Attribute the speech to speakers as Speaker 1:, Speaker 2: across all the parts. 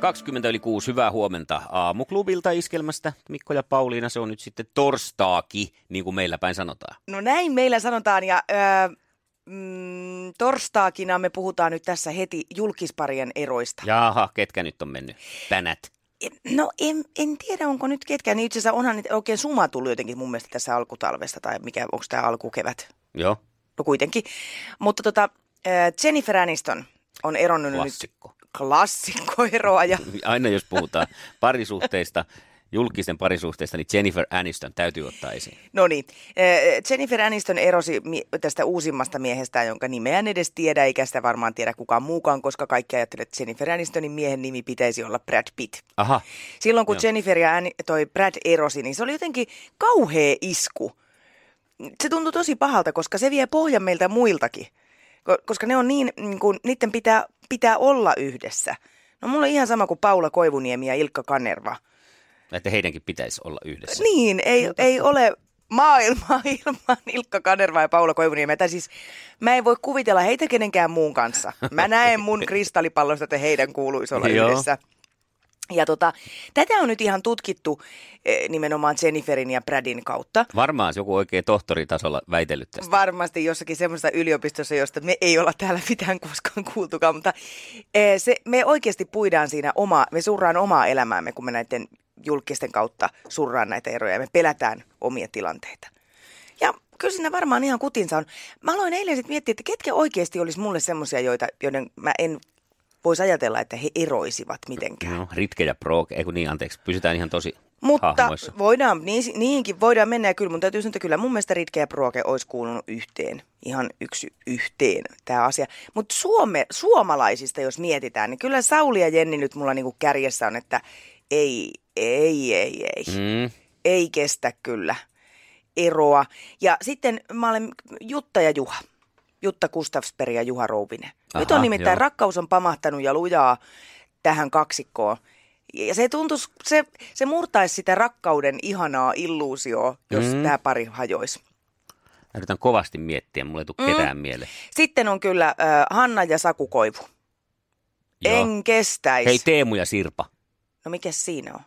Speaker 1: 20 yli 6, hyvää huomenta aamuklubilta iskelmästä. Mikko ja Pauliina, se on nyt sitten torstaaki, niin kuin meillä päin sanotaan.
Speaker 2: No näin meillä sanotaan ja öö, mm, torstaakina me puhutaan nyt tässä heti julkisparien eroista.
Speaker 1: Jaha, ketkä nyt on mennyt? Tänät.
Speaker 2: No en, en tiedä, onko nyt ketkä. Niin itse asiassa onhan niitä oikein suma tullut jotenkin mun mielestä tässä alkutalvesta tai mikä, onko tämä alkukevät?
Speaker 1: Joo,
Speaker 2: No kuitenkin. Mutta tota, Jennifer Aniston on eronnut
Speaker 1: klassikko.
Speaker 2: nyt klassikkoeroa ja
Speaker 1: Aina jos puhutaan parisuhteista, julkisten parisuhteista, niin Jennifer Aniston täytyy ottaa esiin.
Speaker 2: No niin, Jennifer Aniston erosi tästä uusimmasta miehestään, jonka nimeä en edes tiedä, eikä sitä varmaan tiedä kukaan muukaan, koska kaikki ajattelevat, että Jennifer Anistonin miehen nimi pitäisi olla Brad Pitt.
Speaker 1: Aha,
Speaker 2: Silloin kun
Speaker 1: Joo.
Speaker 2: Jennifer ja toi Brad erosi, niin se oli jotenkin kauhea isku. Se tuntui tosi pahalta, koska se vie pohjan meiltä muiltakin. Ko- Koska ne on niin, niin kuin, niiden pitää, pitää olla yhdessä. No mulla on ihan sama kuin Paula Koivuniemi ja Ilkka Kanerva.
Speaker 1: että heidänkin pitäisi olla yhdessä.
Speaker 2: Niin, ei, ei ole maailmaa ilman Ilkka Kanerva ja Paula Koivuniemeä. Tai siis mä en voi kuvitella heitä kenenkään muun kanssa. Mä näen mun kristallipallosta, että heidän kuuluisi olla
Speaker 1: Joo.
Speaker 2: yhdessä. Ja tota, tätä on nyt ihan tutkittu eh, nimenomaan Jenniferin ja Bradin kautta.
Speaker 1: Varmaan joku oikein tohtoritasolla väitellyt tästä.
Speaker 2: Varmasti jossakin semmoisessa yliopistossa, josta me ei olla täällä mitään koskaan kuultukaan, mutta eh, se, me oikeasti puidaan siinä omaa, me surraan omaa elämäämme, kun me näiden julkisten kautta surraan näitä eroja ja me pelätään omia tilanteita. Ja kyllä siinä varmaan ihan kutinsa on. Mä aloin eilen sitten miettiä, että ketkä oikeasti olisi mulle semmoisia, joita, joiden mä en voisi ajatella, että he eroisivat mitenkään.
Speaker 1: No, Ritke ja Pro, ei kun niin, anteeksi, pysytään ihan tosi
Speaker 2: Mutta
Speaker 1: hahmoissa.
Speaker 2: voidaan, niin, niihinkin voidaan mennä ja kyllä mun täytyy sanoa, että kyllä mun mielestä Ritke ja Proke olisi kuulunut yhteen. Ihan yksi yhteen tämä asia. Mutta Suome, suomalaisista jos mietitään, niin kyllä Sauli ja Jenni nyt mulla niinku kärjessä on, että ei, ei, ei, ei.
Speaker 1: Mm,
Speaker 2: Ei kestä kyllä eroa. Ja sitten mä olen Jutta ja Juha. Jutta Gustafsberg ja Juha Rouvinen. Nyt
Speaker 1: Aha,
Speaker 2: on nimittäin
Speaker 1: joo.
Speaker 2: rakkaus on pamahtanut ja lujaa tähän kaksikkoon. Ja se tuntuisi, se, se murtaisi sitä rakkauden ihanaa illuusioa, jos
Speaker 1: Mm.
Speaker 2: tämä pari hajoisi.
Speaker 1: yritän kovasti miettiä, mulle ei tule
Speaker 2: Mm.
Speaker 1: ketään mieleen.
Speaker 2: Sitten on kyllä äh, Hanna ja Saku Koivu.
Speaker 1: Joo.
Speaker 2: En kestäisi.
Speaker 1: Hei Teemu ja Sirpa.
Speaker 2: No mikä siinä on?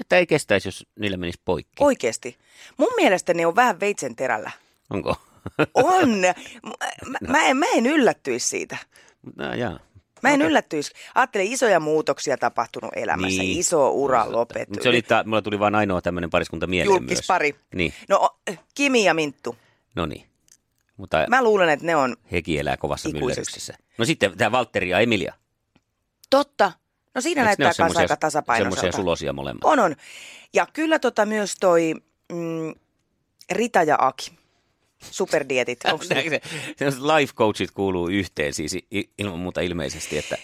Speaker 1: Että ei kestäisi, jos niillä menisi poikki.
Speaker 2: Oikeesti. Mun mielestä ne on vähän veitsen terällä.
Speaker 1: Onko?
Speaker 2: On. Mä, mä, en, mä en yllättyisi siitä.
Speaker 1: no, jaa.
Speaker 2: Mä en yllättyisi. Ajattele, isoja muutoksia tapahtunut elämässä.
Speaker 1: Niin.
Speaker 2: Iso ura lopettu.
Speaker 1: Se oli, ta- mulla tuli vain ainoa tämmöinen pariskunta mieleen
Speaker 2: Julkispari.
Speaker 1: myös. Niin,
Speaker 2: No o- Kimi ja Minttu.
Speaker 1: no niin. Mutta
Speaker 2: Mä luulen, että ne on
Speaker 1: hekin elää kovassa myllerryksessä. No sitten tämä Valtteri ja Emilia.
Speaker 2: totta. No siinä
Speaker 1: Eiks ne
Speaker 2: näyttää
Speaker 1: semmosia-
Speaker 2: aika tasapainoiselta.
Speaker 1: Semmoisia sulosia molemmat.
Speaker 2: On, on. Ja kyllä tota myös toi mm, Rita ja Aki. Superdietit.
Speaker 1: Näetkö se, life coachit kuuluu yhteen siis ilman muuta ilmeisesti, että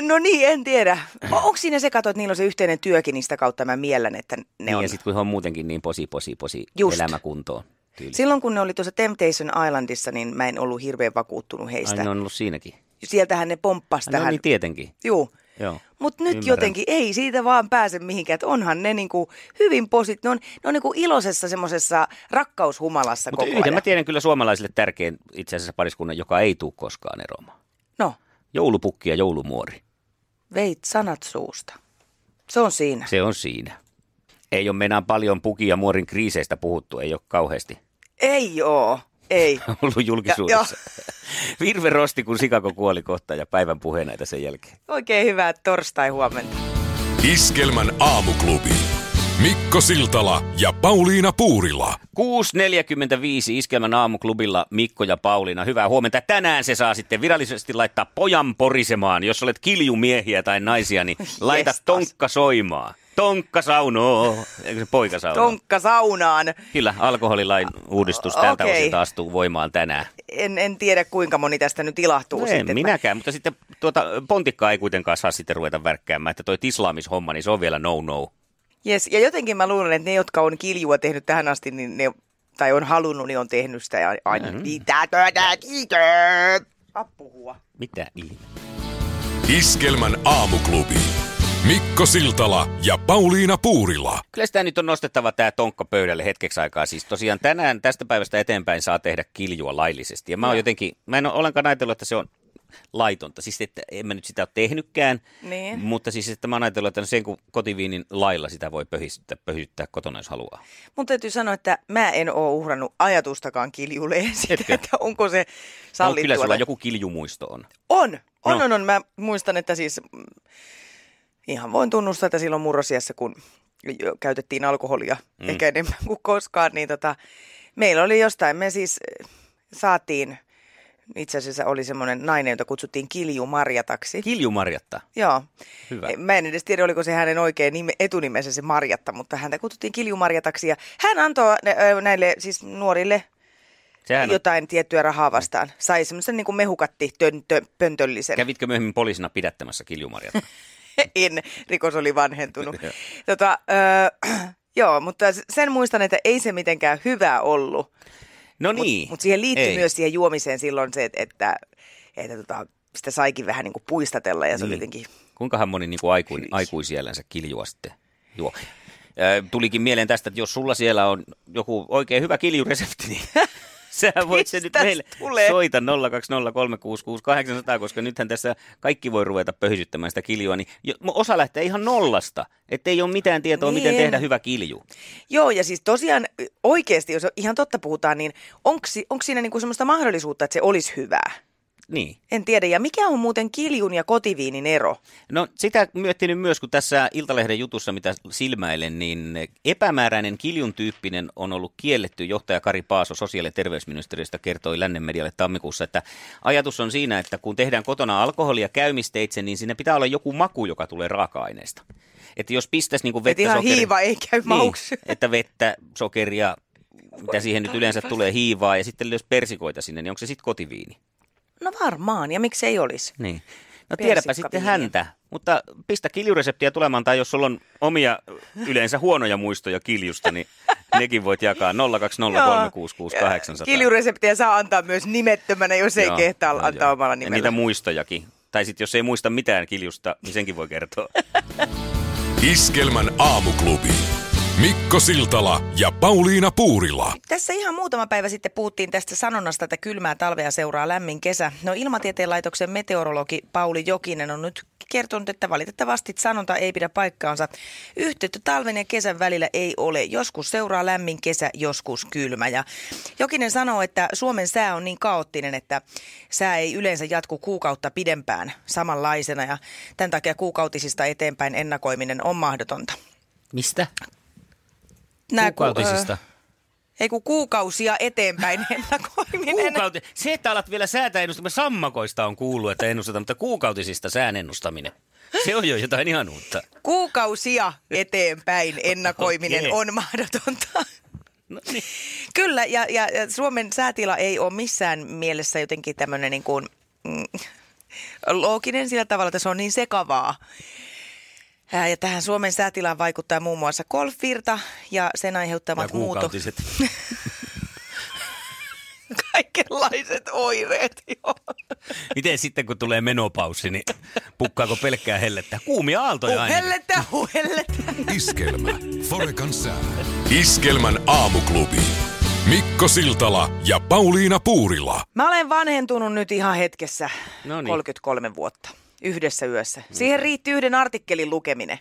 Speaker 2: No niin, en tiedä. Onko siinä se kato, että niillä on se yhteinen työkin, niin sitä kautta mä miellän, että ne
Speaker 1: niin,
Speaker 2: on.
Speaker 1: ja sitten kun he on muutenkin niin posi, posi, posi
Speaker 2: Just.
Speaker 1: elämäkuntoon. Tyyli.
Speaker 2: Silloin kun ne oli tuossa Temptation Islandissa, niin mä en ollut hirveän vakuuttunut heistä.
Speaker 1: Ai ne on ollut siinäkin.
Speaker 2: Sieltähän ne pomppasi
Speaker 1: Ai, no
Speaker 2: tähän.
Speaker 1: niin tietenkin.
Speaker 2: Juu. Mutta nyt
Speaker 1: Ymmärrän.
Speaker 2: jotenkin ei siitä vaan pääse mihinkään, että onhan ne niinku hyvin posit, ne on, ne on niinku iloisessa semmoisessa rakkaushumalassa
Speaker 1: Mutta
Speaker 2: koko
Speaker 1: yhden
Speaker 2: ajan.
Speaker 1: mä tiedän kyllä suomalaisille tärkein itse asiassa pariskunnan, joka ei tule koskaan eroamaan.
Speaker 2: No,
Speaker 1: Joulupukki ja joulumuori.
Speaker 2: veit sanat suusta. Se on siinä.
Speaker 1: Se on siinä. Ei ole meinaan paljon puki ja muorin kriiseistä puhuttu, ei ole kauheasti
Speaker 2: Ei oo, ei.
Speaker 1: ollut julkisuudessa. Virve rosti, kun Sikako kuoli kohta ja päivän puheenaita sen jälkeen.
Speaker 2: Oikein hyvää torstai huomenta.
Speaker 3: Iskelmän aamuklubi. Mikko Siltala ja Pauliina Puurila.
Speaker 1: 6.45 Iskelmän aamuklubilla Mikko ja Pauliina. Hyvää huomenta. Tänään se saa sitten virallisesti laittaa pojan porisemaan. Jos olet kiljumiehiä tai naisia, niin laita
Speaker 2: Jestas.
Speaker 1: tonkka soimaan. Tonkka saunoo. Eikö se poika saunoo?
Speaker 2: Tonkka saunaan.
Speaker 1: Kyllä, alkoholilain uudistus tältä
Speaker 2: Okei.
Speaker 1: osin astuu voimaan tänään.
Speaker 2: En, en tiedä kuinka moni tästä nyt ilahtuu
Speaker 1: No
Speaker 2: sitten.
Speaker 1: en minäkään, mutta sitten tuota, pontikkaa ei kuitenkaan saa sitten ruveta värkkäämään, että toi tislaamishomma, niin se on vielä no-no.
Speaker 2: Yes, ja jotenkin mä luulen, että ne, jotka on kiljua tehnyt tähän asti, niin ne, tai on halunnut, niin on tehnyt sitä ja aina
Speaker 1: Mm.
Speaker 2: töitä, kiitos. Appuhua.
Speaker 1: Mitä ihme?
Speaker 3: Iskelmän aamuklubi. Mikko Siltala ja Pauliina Puurila.
Speaker 1: Kyllä sitä nyt on nostettava tämä tonkka pöydälle hetkeksi aikaa. Siis tosiaan tänään tästä päivästä eteenpäin saa tehdä kiljua laillisesti. Ja mä oon jotenkin, mä en ole ollenkaan ajatellut, että se on laitonta. Siis että en mä nyt sitä ole tehnytkään,
Speaker 2: Niin.
Speaker 1: mutta siis että mä oon ajatellut, että no sen kun kotiviinin lailla sitä voi pöhistyttää, pöhistyttää kotona, jos haluaa.
Speaker 2: Mun täytyy sanoa, että mä en oo uhrannut ajatustakaan kiljulle siitä,
Speaker 1: Etkö?
Speaker 2: että onko se
Speaker 1: No,
Speaker 2: sallittua.
Speaker 1: kyllä sulla joku kiljumuisto on.
Speaker 2: On, on,
Speaker 1: No.
Speaker 2: on, on. Mä muistan, että siis ihan voin tunnustaa, että silloin murrosiassa, kun käytettiin alkoholia mm. ehkä enemmän kuin koskaan, niin tota, meillä oli jostain, me siis eh, saatiin, itse asiassa oli semmoinen nainen, jota kutsuttiin Kilju Marjataksi.
Speaker 1: Kiljumarjatta.
Speaker 2: Joo.
Speaker 1: Hyvä.
Speaker 2: Mä en edes tiedä, oliko se hänen oikein nime, etunimensä se Marjatta, mutta häntä kutsuttiin Kilju Marjataksi. Ja hän antoi näille siis nuorille
Speaker 1: Sehän on,
Speaker 2: jotain tiettyä rahaa vastaan. Sai semmoisen niin kuin mehukatti tön, tö, pöntöllisen.
Speaker 1: kävitkö myöhemmin poliisina pidättämässä kiljumarjatta?
Speaker 2: en, rikos oli vanhentunut. Tota, ö, joo, mutta sen muistan, että ei se mitenkään hyvä ollut.
Speaker 1: No
Speaker 2: Mutta
Speaker 1: niin.
Speaker 2: mut siihen liittyy
Speaker 1: Ei.
Speaker 2: myös siihen juomiseen silloin se, että, että, että tota, sitä saikin vähän niin kuin puistatella ja se oli
Speaker 1: Niin.
Speaker 2: jotenkin...
Speaker 1: Kuinkahan moni niin kuin aikuin,
Speaker 2: Hyi.
Speaker 1: aikuisiellänsä kiljua sitten juo? Tulikin mieleen tästä, että jos sulla siellä on joku oikein hyvä kiljuresepti, niin sähän voit se nyt meille
Speaker 2: tulee?
Speaker 1: soita 020366800, koska nythän tässä kaikki voi ruveta pöhisyttämään sitä kiljua, niin osa lähtee ihan nollasta, ettei ole mitään tietoa, miten
Speaker 2: Niin.
Speaker 1: tehdä hyvä kilju.
Speaker 2: Joo, ja siis tosiaan oikeasti, jos ihan totta puhutaan, niin onko siinä niin kuin semmoista mahdollisuutta, että se olisi hyvää?
Speaker 1: Niin.
Speaker 2: En tiedä. Ja mikä on muuten kiljun ja kotiviinin ero?
Speaker 1: No sitä miettinyt myös, kun tässä Iltalehden jutussa, mitä silmäilen, niin epämääräinen kiljun tyyppinen on ollut kielletty. Johtaja Kari Paaso sosiaali- ja terveysministeriöstä kertoi Lännen medialle tammikuussa, että ajatus on siinä, että kun tehdään kotona alkoholia käymisteitse, niin siinä pitää olla joku maku, joka tulee raaka-aineesta. Että jos pistäisi niin vettä,
Speaker 2: Et ihan
Speaker 1: sokeria-
Speaker 2: hiiva ei käy
Speaker 1: niin,
Speaker 2: mauksi.
Speaker 1: että vettä, sokeria, mitä siihen nyt yleensä tulee hiivaa, ja sitten jos persikoita sinne, niin onko se sitten kotiviini?
Speaker 2: No varmaan, ja miksi ei olisi?
Speaker 1: Niin. No tiedäpä sitten häntä, mutta pistä kiljureseptiä tulemaan, tai jos sulla on omia yleensä huonoja muistoja kiljusta, niin nekin voit jakaa 020366800.
Speaker 2: Kiljureseptiä saa antaa myös nimettömänä, jos ei
Speaker 1: Joo,
Speaker 2: kehtaa
Speaker 1: joo,
Speaker 2: antaa
Speaker 1: joo.
Speaker 2: omalla
Speaker 1: Ja
Speaker 2: nimellä.
Speaker 1: niitä muistojakin. Tai sitten jos ei muista mitään kiljusta, niin senkin voi kertoa.
Speaker 3: Iskelmän aamuklubi. Mikko Siltala ja Pauliina Puurila.
Speaker 2: Tässä ihan muutama päivä sitten puhuttiin tästä sanonnasta, että kylmää talvea seuraa lämmin kesä. No Ilmatieteen laitoksen meteorologi Pauli Jokinen on nyt kertonut, että valitettavasti sanonta ei pidä paikkaansa. Yhteyttä talven ja kesän välillä ei ole. Joskus seuraa lämmin kesä, joskus kylmä. Ja Jokinen sanoo, että Suomen sää on niin kaoottinen, että sää ei yleensä jatku kuukautta pidempään samanlaisena. Ja tämän takia kuukautisista eteenpäin ennakoiminen on mahdotonta.
Speaker 1: Mistä?
Speaker 2: Nää ku-
Speaker 1: Kuukautisista.
Speaker 2: ö, ei kun kuukausia eteenpäin ennakoiminen.
Speaker 1: Kuukauti... Se, että alat vielä säätä ennustamista, sammakoista on kuullut, että ennustetaan, mutta kuukautisista sään ennustaminen. Se on jo jotain ihan uutta.
Speaker 2: Kuukausia eteenpäin ennakoiminen
Speaker 1: Okei.
Speaker 2: on mahdotonta.
Speaker 1: No, niin.
Speaker 2: Kyllä, ja, ja, ja Suomen säätila ei ole missään mielessä jotenkin tämmöinen niin kuin, mm, looginen sillä tavalla, että se on niin sekavaa. Ja tähän Suomen säätilaan vaikuttaa muun muassa golfvirta ja sen
Speaker 1: Ja
Speaker 2: aiheuttamat muutokset.
Speaker 1: kuukautiset.
Speaker 2: Kaikenlaiset oireet, joo.
Speaker 1: Miten sitten, kun tulee menopaussi, niin pukkaako pelkkää hellettä? Kuumia aaltoja aina.
Speaker 2: Uhellettä, uhellettä.
Speaker 3: Iskelmä. Forekan sää. Iskelmän aamuklubi. Mikko Siltala ja Pauliina Puurila.
Speaker 2: Mä olen vanhentunut nyt ihan hetkessä,
Speaker 1: No niin.
Speaker 2: 33 vuotta, yhdessä yössä. Siihen riitti yhden artikkelin lukeminen.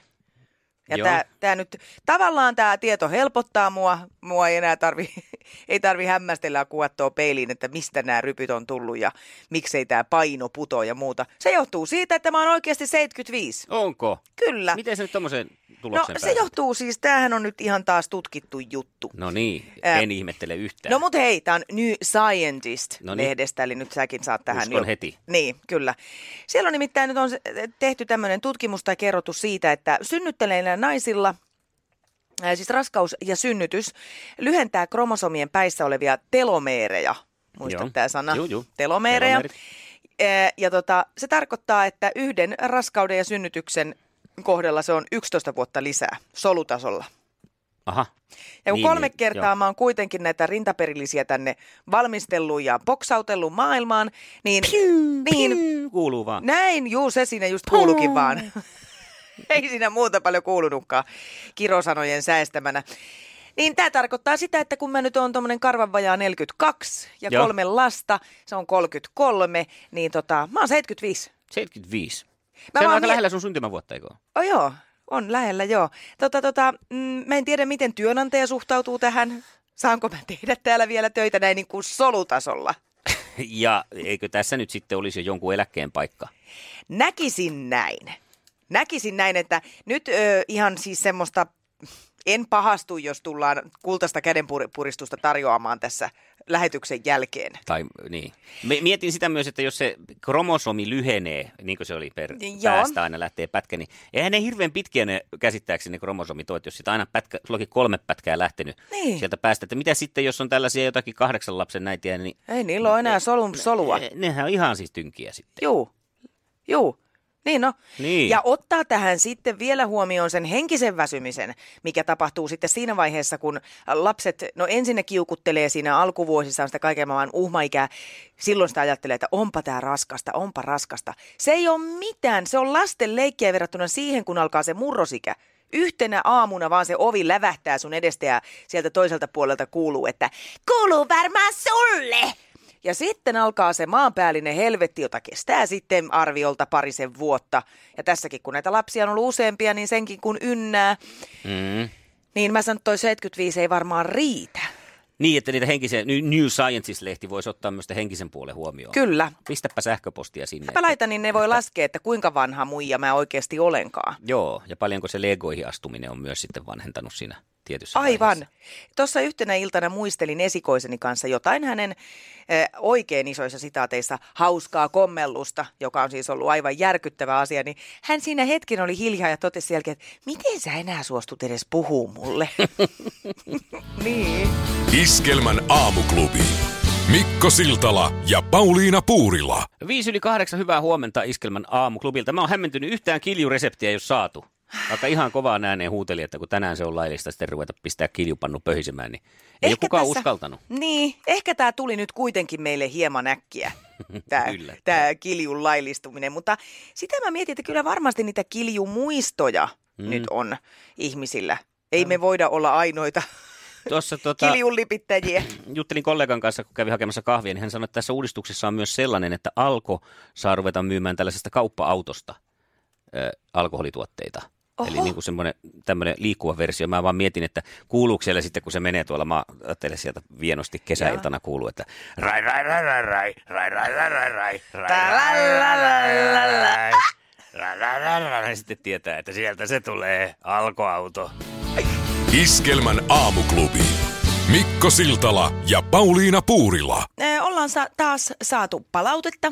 Speaker 2: Ja tää nyt, tavallaan tämä tieto helpottaa mua. Mua ei enää tarvi, ei tarvi hämmästellä ja kuvattua peiliin, että mistä nämä rypyt on tullut ja miksei tämä paino puto ja muuta. Se johtuu siitä, että mä oon oikeasti 75.
Speaker 1: Onko?
Speaker 2: Kyllä.
Speaker 1: Miten se nyt tommoseen
Speaker 2: No
Speaker 1: tulokseen
Speaker 2: se
Speaker 1: pääsi?
Speaker 2: johtuu siis, tämähän on nyt ihan taas tutkittu juttu.
Speaker 1: No niin, en ihmettele yhtään.
Speaker 2: No mut hei, tämä on New Scientist
Speaker 1: No niin.
Speaker 2: lehdestä, eli nyt säkin saat tähän
Speaker 1: Uskon heti.
Speaker 2: Niin, kyllä. Siellä on nimittäin nyt on se- tehty tämmöinen tutkimus tai kerrottu siitä, että synnyttäneillä ää, naisilla siis raskaus ja synnytys lyhentää kromosomien päissä olevia telomeereja. Muista
Speaker 1: Joo.
Speaker 2: tämä sana?
Speaker 1: Juu, juu.
Speaker 2: Telomeereja.
Speaker 1: Telomeerit.
Speaker 2: Ää, Ja tota, se tarkoittaa, että yhden raskauden ja synnytyksen kohdalla se on 11 vuotta lisää solutasolla.
Speaker 1: Aha.
Speaker 2: Ja kun
Speaker 1: Niin,
Speaker 2: kolme
Speaker 1: niin,
Speaker 2: kertaa
Speaker 1: joo.
Speaker 2: mä oon kuitenkin näitä rintaperillisiä tänne valmistellut ja boksautellut maailmaan, niin, niin
Speaker 1: Kuuluu vaan.
Speaker 2: näin, juu, se siinä just kuulukin vaan. Ei siinä muuta paljon kuulunutkaan kirosanojen säästämänä. Niin tämä tarkoittaa sitä, että kun mä nyt oon tuommoinen karvan vajaa 42 ja
Speaker 1: Joo.
Speaker 2: kolme lasta, se on 33, niin tota, mä oon 75.
Speaker 1: 75.
Speaker 2: Mä
Speaker 1: se on aika lähellä sun syntymävuotta, eikö?
Speaker 2: Oh joo, on lähellä joo. Tota, tota, mm, mä en tiedä, miten työnantaja suhtautuu tähän. Saanko mä tehdä täällä vielä töitä näin niin kuin solutasolla?
Speaker 1: Ja eikö tässä nyt sitten olisi jo jonkun eläkkeen paikka?
Speaker 2: Näkisin näin. Näkisin näin, että nyt ö, ihan siis semmoista, en pahastu, jos tullaan kultaista kädenpuristusta tarjoamaan tässä lähetyksen jälkeen.
Speaker 1: Tai niin. Mietin sitä myös, että jos se kromosomi lyhenee, niin kuin se oli per
Speaker 2: Joo.
Speaker 1: päästä aina lähtee pätkä, niin eihän ne hirveän pitkiä ne käsittääkseni ne kromosomit ole, jos sitä aina pätkä, sullakin kolme pätkää lähtenyt
Speaker 2: Niin.
Speaker 1: sieltä päästä, että mitä sitten, jos on tällaisia jotakin kahdeksan lapsen näitiä, niin
Speaker 2: Ei niillä ole enää solun, solua.
Speaker 1: ne, nehän on ihan siis tynkiä sitten.
Speaker 2: Juu, juu. Niin no.
Speaker 1: Niin.
Speaker 2: Ja ottaa tähän sitten vielä huomioon sen henkisen väsymisen, mikä tapahtuu sitten siinä vaiheessa, kun lapset, no ensin ne kiukuttelee siinä alkuvuosissaan sitä kaiken maailman uhmaikää. Silloin sitä ajattelee, että onpa tämä raskasta, onpa raskasta. Se ei ole mitään, se on lasten leikkiä verrattuna siihen, kun alkaa se murrosikä. Yhtenä aamuna vaan se ovi lävähtää sun edestä ja sieltä toiselta puolelta kuuluu, että kuuluu varmaan sulle. Ja sitten alkaa se maanpäällinen helvetti, jota kestää sitten arviolta parisen vuotta. Ja tässäkin, kun näitä lapsia on ollut useampia, niin senkin kun ynnää,
Speaker 1: Mm.
Speaker 2: niin mä sanon, että toi 75 ei varmaan riitä.
Speaker 1: Niin, että niitä henkisiä, New Scientist-lehti voisi ottaa myös henkisen puolen huomioon.
Speaker 2: Kyllä.
Speaker 1: Pistäpä sähköpostia sinne.
Speaker 2: Mä laitan, niin ne voi laskea, että kuinka vanha muija mä oikeasti olenkaan.
Speaker 1: Joo, ja paljonko se legoihin astuminen on myös sitten vanhentanut siinä tietyssä
Speaker 2: Aivan.
Speaker 1: vaiheessa.
Speaker 2: Tuossa yhtenä iltana muistelin esikoiseni kanssa jotain hänen äh, oikein isoissa sitaateissa hauskaa kommellusta, joka on siis ollut aivan järkyttävä asia, niin hän siinä hetken oli hiljaa ja totesi sen jälkeen, että miten sä enää suostut edes puhuu mulle? niin.
Speaker 3: Iskelmän aamuklubi. Mikko Siltala ja Pauliina Puurila.
Speaker 1: Viisi yli kahdeksan hyvää huomenta Iskelmän aamuklubilta. Mä oon hämmentynyt yhtään kiljureseptiä ei ole saatu. Vaikka ihan kovaa ääneen huuteli, että kun tänään se on laillista sitten ruveta pistää kiljupannu pöhisemään, niin ei ole kukaan uskaltanut.
Speaker 2: Niin, ehkä tämä tuli nyt kuitenkin meille hieman äkkiä, tämä tää kiljun laillistuminen. Mutta sitä mä mietin, että kyllä varmasti niitä kiljumuistoja mm. nyt on ihmisillä. Ei me voida olla ainoita
Speaker 1: Tuossa tota,
Speaker 2: kiljun lipittäjiä.
Speaker 1: juttelin kollegan kanssa, kun kävi hakemassa kahvia, niin hän sanoi, että tässä uudistuksessa on myös sellainen, että Alko saa ruveta myymään tällaisesta kauppa-autosta ö, alkoholituotteita.
Speaker 2: Oho.
Speaker 1: Eli niin kuin semmoinen tämmöinen liikkuva versio. Mä vaan mietin, että kuuluuko siellä sitten, kun se menee tuolla, mä ajattelen sieltä vienosti kesäiltana kuuluu, että rai rai rai rai rai rai rai rai rai rai rai rai rai rai rai Rai, rai, rai, rai, rai. Sitten tietää, että sieltä se tulee alkoauto.
Speaker 3: Iskelmän aamuklubi. Mikko Siltala ja Pauliina Puurila.
Speaker 2: Ollaan sa- taas saatu palautetta.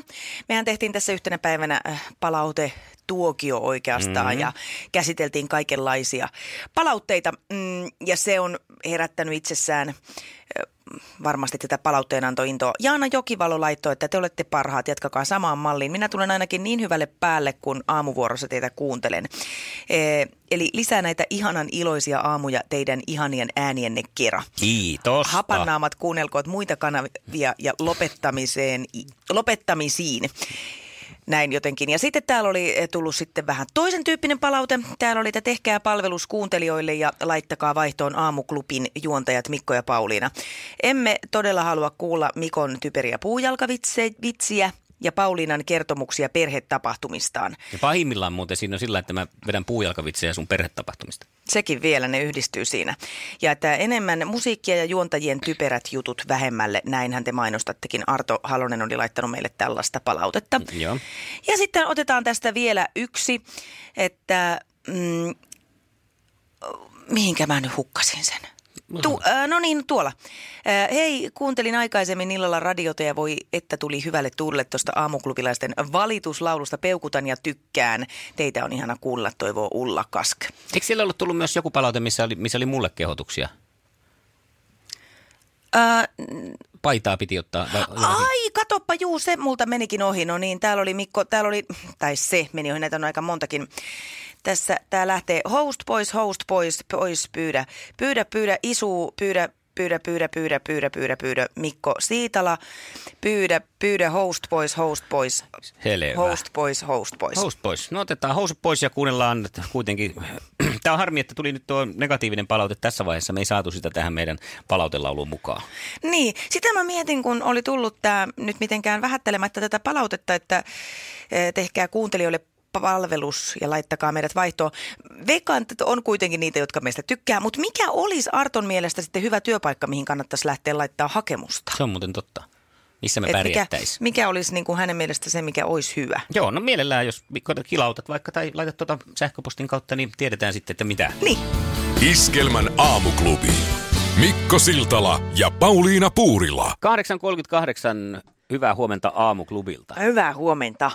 Speaker 2: Mehän tehtiin tässä yhtenä päivänä äh, palaute tuokio oikeastaan mm-hmm. ja käsiteltiin kaikenlaisia palautteita mm, ja se on herättänyt itsessään varmasti tätä palautteenantointoa. Jaana Jokivalo laittoi, että te olette parhaat, jatkakaa samaan malliin. Minä tulen ainakin niin hyvälle päälle, kun aamuvuorossa teitä kuuntelen. E, eli lisää näitä ihanan iloisia aamuja teidän ihanien äänienne kera.
Speaker 1: Kiitos.
Speaker 2: Hapannaamat kuunnelkoot muita kanavia ja lopettamiseen, lopettamisiin. Näin jotenkin. Ja sitten täällä oli eh, tullut sitten vähän toisen tyyppinen palaute. Täällä oli, että tehkää palvelus kuuntelijoille ja laittakaa vaihtoon aamuklubin juontajat Mikko ja Pauliina. Emme todella halua kuulla Mikon typeriä puujalkavitsiä ja Pauliinan kertomuksia perhetapahtumistaan.
Speaker 1: Ja pahimmillaan muuten siinä on sillä, että mä vedän puujalkavitsejä sun perhetapahtumista.
Speaker 2: Sekin vielä, ne yhdistyy siinä. Ja että enemmän musiikkia ja juontajien typerät jutut vähemmälle, näinhän te mainostattekin. Arto Halonen oli laittanut meille tällaista palautetta.
Speaker 1: Joo.
Speaker 2: Ja sitten otetaan tästä vielä yksi, että mm, mihinkä mä nyt hukkasin sen. Tu, äh, no niin, tuolla. Äh, hei, kuuntelin aikaisemmin illalla radiota ja voi, että tuli hyvälle tuulelle tuosta aamuklubilaisten valituslaulusta. Peukutan ja tykkään. Teitä on ihana kuulla, toivoo Ulla Kask.
Speaker 1: Eikö siellä ollut tullut myös joku palaute, missä oli, missä oli mulle kehotuksia?
Speaker 2: Äh,
Speaker 1: Paitaa piti ottaa. vai-
Speaker 2: ai, katoppa, juu, se multa menikin ohi. No niin, täällä oli Mikko, täällä oli, tai se meni ohi, näitä on aika montakin. Tässä, tää lähtee host pois, host pois, pois, pyydä. Pyydä, pyydä, isu, pyydä, pyydä, pyydä, pyydä, pyydä, pyydä, pyydä, Mikko Siitala. Pyydä, pyydä, host pois, host pois.
Speaker 1: Helevä.
Speaker 2: Host pois, host pois.
Speaker 1: Housut pois. No otetaan housut pois ja kuunnellaan kuitenkin. Tämä on harmi, että tuli nyt tuo negatiivinen palaute tässä vaiheessa. Me ei saatu sitä tähän meidän palautelauluun mukaan.
Speaker 2: Niin, sitä mä mietin, kun oli tullut tämä nyt mitenkään vähättelemättä tätä palautetta, että eh, tehkää kuuntelijoille palvelus ja laittakaa meidät vaihtoon. Veikkaan, että on kuitenkin niitä, jotka meistä tykkää, mutta mikä olisi Arton mielestä sitten hyvä työpaikka, mihin kannattaisi lähteä laittaa hakemusta?
Speaker 1: Se on muuten totta. Missä me
Speaker 2: Et mikä,
Speaker 1: pärjättäisiin.
Speaker 2: mikä olisi niin kuin hänen mielestä se, mikä olisi hyvä?
Speaker 1: Joo, no mielellään, jos kilautat vaikka tai laitat tuota sähköpostin kautta, niin tiedetään sitten, että mitä.
Speaker 2: Niin,
Speaker 3: Iskelmän aamuklubi. Mikko Siltala ja Pauliina Puurila.
Speaker 1: 8.38, hyvää huomenta aamuklubilta.
Speaker 2: hyvää huomenta.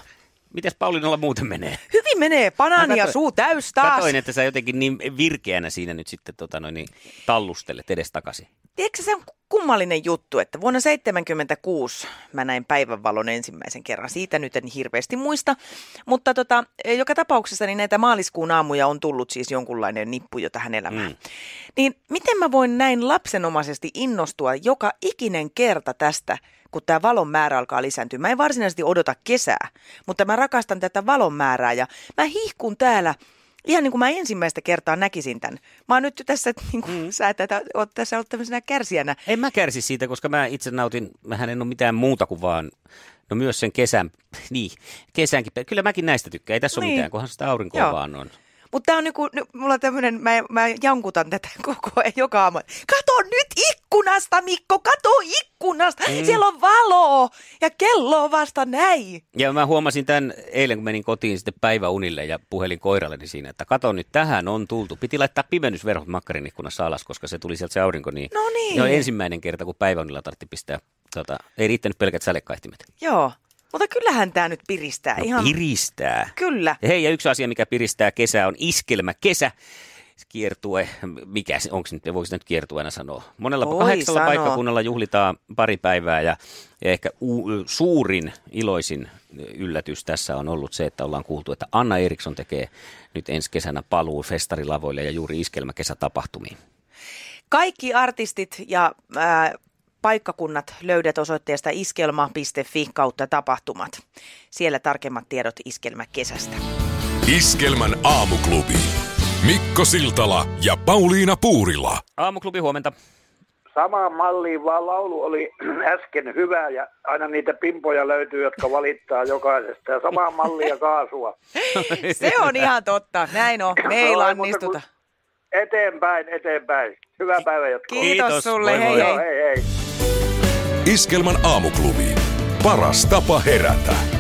Speaker 1: Mites Pauliinalla muuten menee?
Speaker 2: Hyvin menee, banaani
Speaker 1: Mä
Speaker 2: ja
Speaker 1: katsoin-
Speaker 2: suu täys taas.
Speaker 1: Katoin, että sä jotenkin niin virkeänä siinä nyt sitten tota noin, niin tallustelet edestakaisin.
Speaker 2: Tiedätkö se on kummallinen juttu, että vuonna 1976 mä näin päivänvalon ensimmäisen kerran. Siitä nyt en hirveästi muista, mutta tota, joka tapauksessa niin näitä maaliskuun aamuja on tullut siis jonkunlainen nippu jo tähän elämään. Mm. Niin miten mä voin näin lapsenomaisesti innostua joka ikinen kerta tästä, kun tämä valon määrä alkaa lisääntyä. Mä en varsinaisesti odota kesää, mutta mä rakastan tätä valon määrää ja mä hihkun täällä Ihan niin kuin mä ensimmäistä kertaa näkisin tämän. Mä oon nyt tässä, niin kuin mm. sä tätä, oot tässä ollut tämmöisenä kärsijänä.
Speaker 1: En mä kärsi siitä, koska mä itse nautin, mähän en ole mitään muuta kuin vaan, no myös sen kesän, niin, kesänkin, kyllä mäkin näistä tykkään, ei tässä ole
Speaker 2: Niin.
Speaker 1: mitään, kunhan sitä aurinkoa
Speaker 2: Joo.
Speaker 1: vaan on.
Speaker 2: Mutta tää on niinku, mulla on tämmönen, mä, mä jankutan tätä koko ajan joka aamu. Kato nyt ikkunasta, Mikko, kato ikkunasta. Mm. Siellä on valoa ja kello on vasta näin.
Speaker 1: Ja mä huomasin tämän eilen, kun menin kotiin sitten päiväunille ja puhelin koiralleni siinä, että kato nyt, tähän on tultu. Piti laittaa pimennysverhot makkarin ikkunassa alas, koska se tuli sieltä se aurinko. Niin
Speaker 2: No niin.
Speaker 1: Se on ensimmäinen kerta, kun päiväunilla tarvitsi pistää, tota, ei riittänyt pelkät sälekaihtimet.
Speaker 2: Joo, mutta kyllähän tämä nyt piristää.
Speaker 1: No,
Speaker 2: Ihan,
Speaker 1: piristää.
Speaker 2: Kyllä.
Speaker 1: Ja hei, ja yksi asia, mikä piristää kesää, on iskelmä kesä. Kiertue, mikä se, onko nyt, voiko sitä nyt kiertueena sanoa? Monella
Speaker 2: Voi
Speaker 1: kahdeksalla
Speaker 2: sanoa.
Speaker 1: paikkakunnalla juhlitaan pari päivää ja, ja ehkä u, suurin, iloisin yllätys tässä on ollut se, että ollaan kuultu, että Anna Eriksson tekee nyt ensi kesänä paluu festarilavoille ja juuri iskelmäkesätapahtumiin.
Speaker 2: Kaikki artistit ja ää, paikkakunnat löydät osoitteesta iskelma.fi kautta tapahtumat. Siellä tarkemmat tiedot iskelmäkesästä.
Speaker 3: Iskelmän aamuklubi. Mikko Siltala ja Pauliina Puurila.
Speaker 1: Aamuklubi huomenta.
Speaker 4: samaan malliin, vaan laulu oli äsken hyvä ja aina niitä pimpoja löytyy, jotka valittaa jokaisesta ja samaan mallia kaasua.
Speaker 2: Se on ihan totta. Näin on. Me ei lannistuta.
Speaker 4: Eteenpäin, eteenpäin. Hyvää päivää jatkoa.
Speaker 2: Kiitos,
Speaker 1: Kiitos,
Speaker 2: sulle.
Speaker 1: moi
Speaker 2: hei
Speaker 1: moi.
Speaker 2: hei.
Speaker 4: Joo, hei hei.
Speaker 3: Iskelmän aamuklubi. Paras tapa herätä.